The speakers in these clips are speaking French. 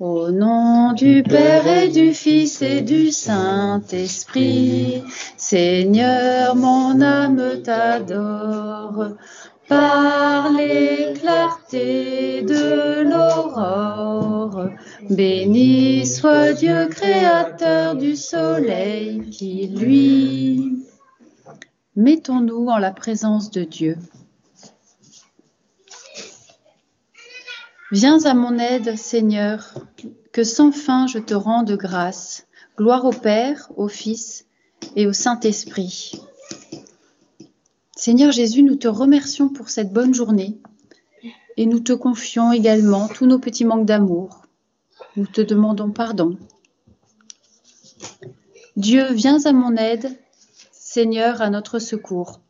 Au nom du Père et du Fils et du Saint-Esprit, Seigneur, mon âme t'adore. Par les clartés de l'aurore, béni soit Dieu créateur du soleil qui lui. Mettons-nous en la présence de Dieu. Viens à mon aide, Seigneur, que sans fin je te rende grâce. Gloire au Père, au Fils et au Saint-Esprit. Seigneur Jésus, nous te remercions pour cette bonne journée et nous te confions également tous nos petits manques d'amour. Nous te demandons pardon. Dieu, viens à mon aide, Seigneur, à notre secours.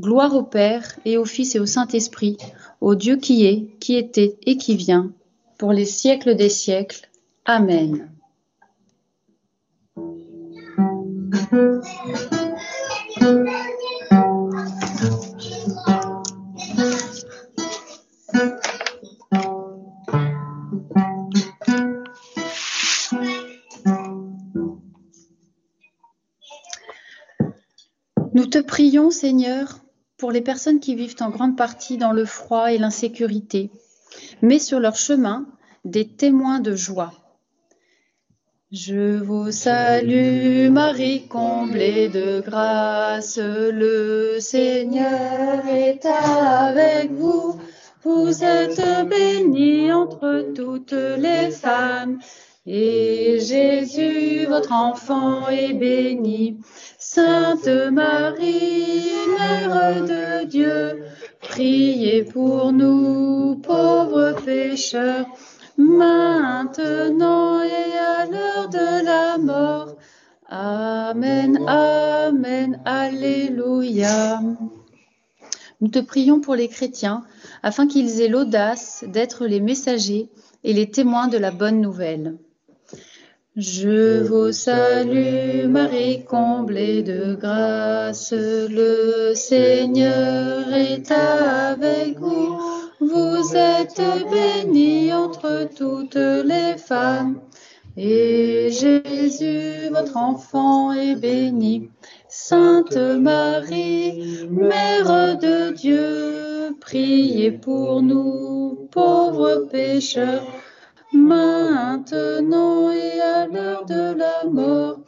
Gloire au Père et au Fils et au Saint-Esprit, au Dieu qui est, qui était et qui vient, pour les siècles des siècles. Amen. Nous te prions, Seigneur, pour les personnes qui vivent en grande partie dans le froid et l'insécurité, mais sur leur chemin des témoins de joie. Je vous salue, Marie comblée de grâce, le Seigneur est avec vous. Vous êtes bénie entre toutes les femmes, et Jésus, votre enfant, est béni. Sainte Marie, Mère de Dieu, priez pour nous, pauvres pécheurs, maintenant et à l'heure de la mort. Amen, Amen, Alléluia. Nous te prions pour les chrétiens, afin qu'ils aient l'audace d'être les messagers et les témoins de la bonne nouvelle. Je vous salue, Marie comblée de grâce, le Seigneur est avec vous. Vous êtes bénie entre toutes les femmes, et Jésus, votre enfant, est béni. Sainte Marie, Mère de Dieu, priez pour nous, pauvres pécheurs maintenant et à l'heure de la mort.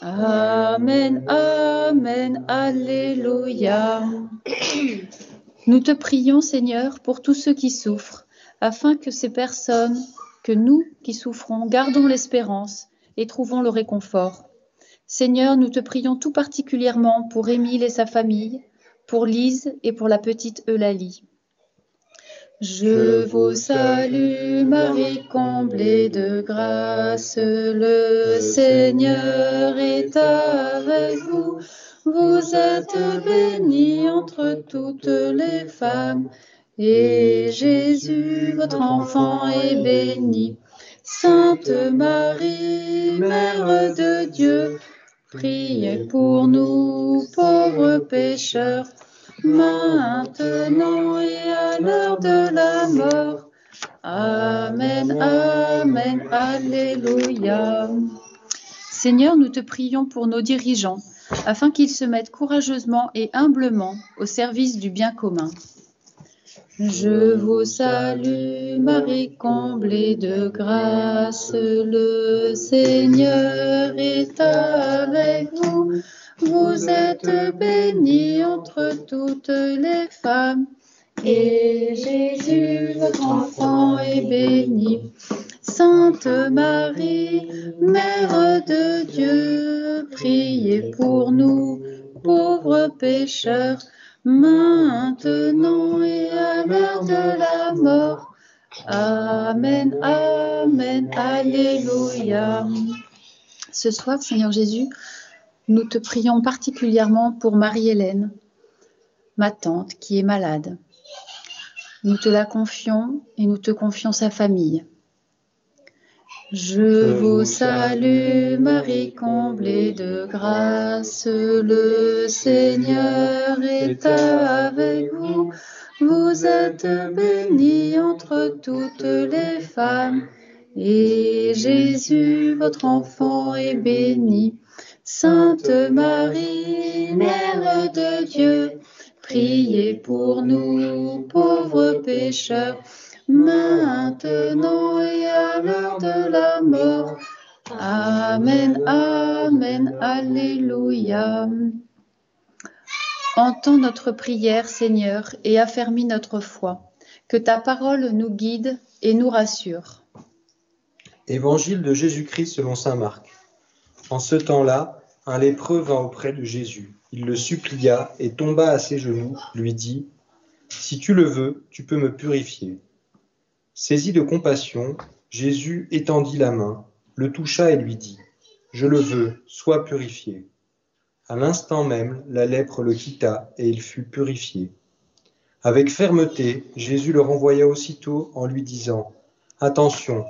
Amen, Amen, Alléluia. Nous te prions, Seigneur, pour tous ceux qui souffrent, afin que ces personnes, que nous qui souffrons, gardons l'espérance et trouvons le réconfort. Seigneur, nous te prions tout particulièrement pour Émile et sa famille, pour Lise et pour la petite Eulalie. Je vous salue, Marie comblée de grâce, le Seigneur est avec vous. Vous êtes bénie entre toutes les femmes, et Jésus, votre enfant, est béni. Sainte Marie, Mère de Dieu, priez pour nous, pauvres pécheurs maintenant et à l'heure de la mort. Amen, Amen, Alléluia. Seigneur, nous te prions pour nos dirigeants, afin qu'ils se mettent courageusement et humblement au service du bien commun. Je vous salue, Marie comblée de grâce, le Seigneur est avec vous. Vous êtes bénie entre toutes les femmes, et Jésus, votre enfant, est béni. Sainte Marie, Mère de Dieu, priez pour nous, pauvres pécheurs, maintenant et à l'heure de la mort. Amen, Amen, Alléluia. Ce soir, Seigneur Jésus, nous te prions particulièrement pour Marie-Hélène, ma tante qui est malade. Nous te la confions et nous te confions sa famille. Je vous salue, Marie comblée de grâce, le Seigneur est avec vous. Vous êtes bénie entre toutes les femmes Et Jésus, votre enfant, est béni. Sainte Marie, Mère de Dieu, priez pour nous, pauvres pécheurs, maintenant et à l'heure de la mort. Amen, Amen, Alléluia. Entends notre prière, Seigneur, et affermis notre foi. Que ta parole nous guide et nous rassure. Évangile de Jésus-Christ selon Saint Marc. En ce temps-là, un lépreux vint auprès de Jésus. Il le supplia et tomba à ses genoux, lui dit, Si tu le veux, tu peux me purifier. Saisi de compassion, Jésus étendit la main, le toucha et lui dit, Je le veux, sois purifié. À l'instant même, la lèpre le quitta et il fut purifié. Avec fermeté, Jésus le renvoya aussitôt en lui disant, Attention,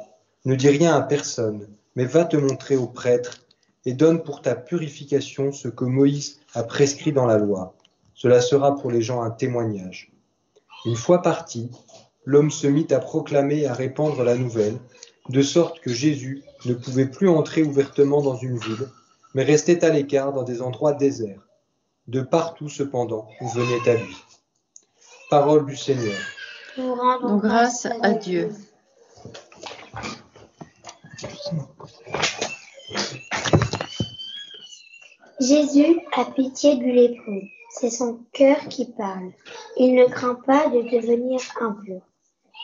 ne dis rien à personne, mais va te montrer au prêtre et donne pour ta purification ce que Moïse a prescrit dans la loi. Cela sera pour les gens un témoignage. Une fois parti, l'homme se mit à proclamer et à répandre la nouvelle, de sorte que Jésus ne pouvait plus entrer ouvertement dans une ville, mais restait à l'écart dans des endroits déserts. De partout, cependant, on venait à lui. Parole du Seigneur. Nous rendons grâce à Dieu. Jésus a pitié du lépreux. C'est son cœur qui parle. Il ne craint pas de devenir impur.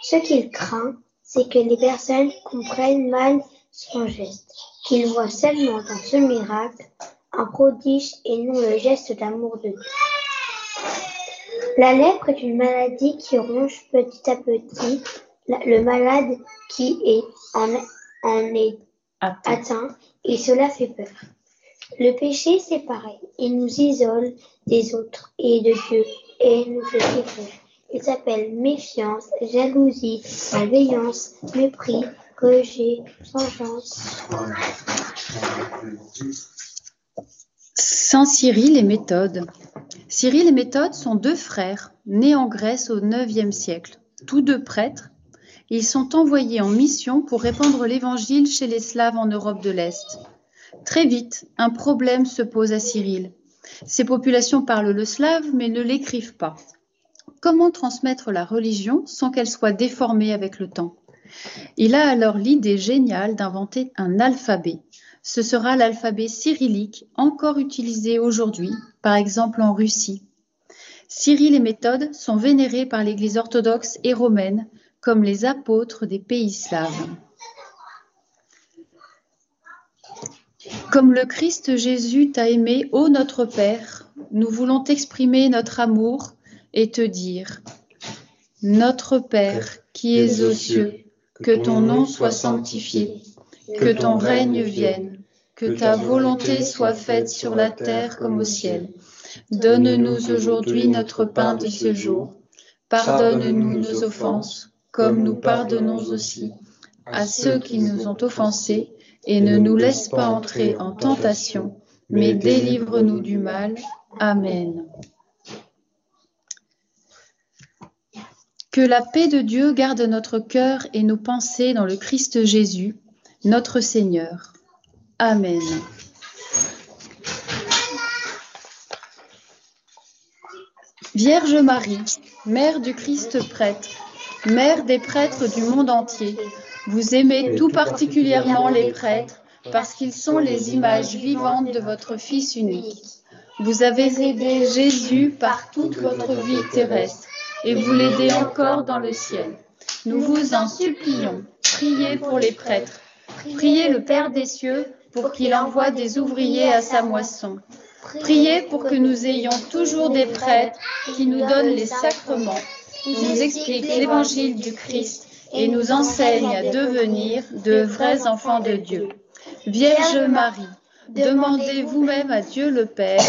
Ce qu'il craint, c'est que les personnes comprennent mal son geste, qu'ils voient seulement dans ce miracle un prodige et non le geste d'amour de Dieu. La lèpre est une maladie qui ronge petit à petit le malade qui est en, en est atteint et cela fait peur. Le péché, c'est pareil. Il nous isole des autres et de Dieu et nous fait souffrir. Il s'appelle méfiance, jalousie, malveillance, mépris, rejet, vengeance. Saint Cyril et Méthode. Cyril et Méthode sont deux frères nés en Grèce au IXe siècle, tous deux prêtres ils sont envoyés en mission pour répandre l'Évangile chez les Slaves en Europe de l'Est. Très vite, un problème se pose à Cyril. Ces populations parlent le slave mais ne l'écrivent pas. Comment transmettre la religion sans qu'elle soit déformée avec le temps? Il a alors l'idée géniale d'inventer un alphabet. Ce sera l'alphabet cyrillique encore utilisé aujourd'hui, par exemple en Russie. Cyril et Méthode sont vénérés par l'Église orthodoxe et romaine comme les apôtres des pays slaves. Comme le Christ Jésus t'a aimé, ô notre Père, nous voulons t'exprimer notre amour et te dire, Notre Père qui es aux cieux, que ton nom soit sanctifié, que ton règne vienne, que ta volonté soit faite sur la terre comme au ciel. Donne-nous aujourd'hui notre pain de ce jour. Pardonne-nous nos offenses comme nous pardonnons aussi à ceux qui nous ont offensés, et ne nous laisse pas entrer en tentation, mais délivre-nous du mal. Amen. Que la paix de Dieu garde notre cœur et nos pensées dans le Christ Jésus, notre Seigneur. Amen. Vierge Marie, Mère du Christ prêtre, Mère des prêtres du monde entier, vous aimez tout particulièrement les prêtres parce qu'ils sont les images vivantes de votre Fils unique. Vous avez aidé Jésus par toute votre vie terrestre et vous l'aidez encore dans le ciel. Nous vous en supplions, priez pour les prêtres. Priez le Père des cieux pour qu'il envoie des ouvriers à sa moisson. Priez pour que nous ayons toujours des prêtres qui nous donnent les sacrements nous explique l'évangile du Christ et nous enseigne à devenir de vrais enfants de Dieu. Vierge Marie, demandez vous-même à Dieu le Père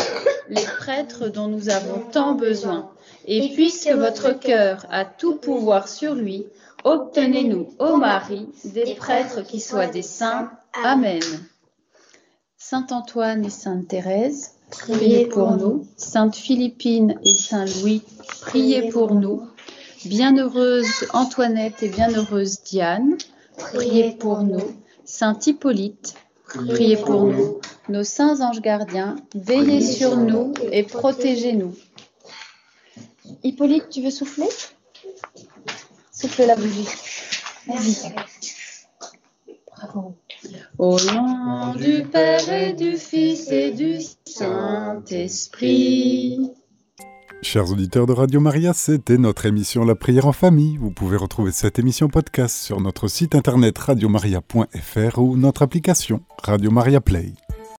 les prêtres dont nous avons tant besoin. Et puisque votre cœur a tout pouvoir sur lui, obtenez-nous, ô Marie, des prêtres qui soient des saints. Amen. Saint Antoine et Sainte Thérèse, priez pour nous. Sainte Philippine et Saint Louis, priez pour nous. Bienheureuse Antoinette et bienheureuse Diane, priez pour nous. Saint Hippolyte, priez pour nous. Nos saints anges gardiens, veillez sur nous et protégez-nous. Hippolyte, tu veux souffler? Souffle la bougie. Vas-y. Bravo. Au nom du Père et du Fils et du Saint-Esprit. Chers auditeurs de Radio Maria, c'était notre émission La prière en famille. Vous pouvez retrouver cette émission podcast sur notre site internet radiomaria.fr ou notre application Radio Maria Play.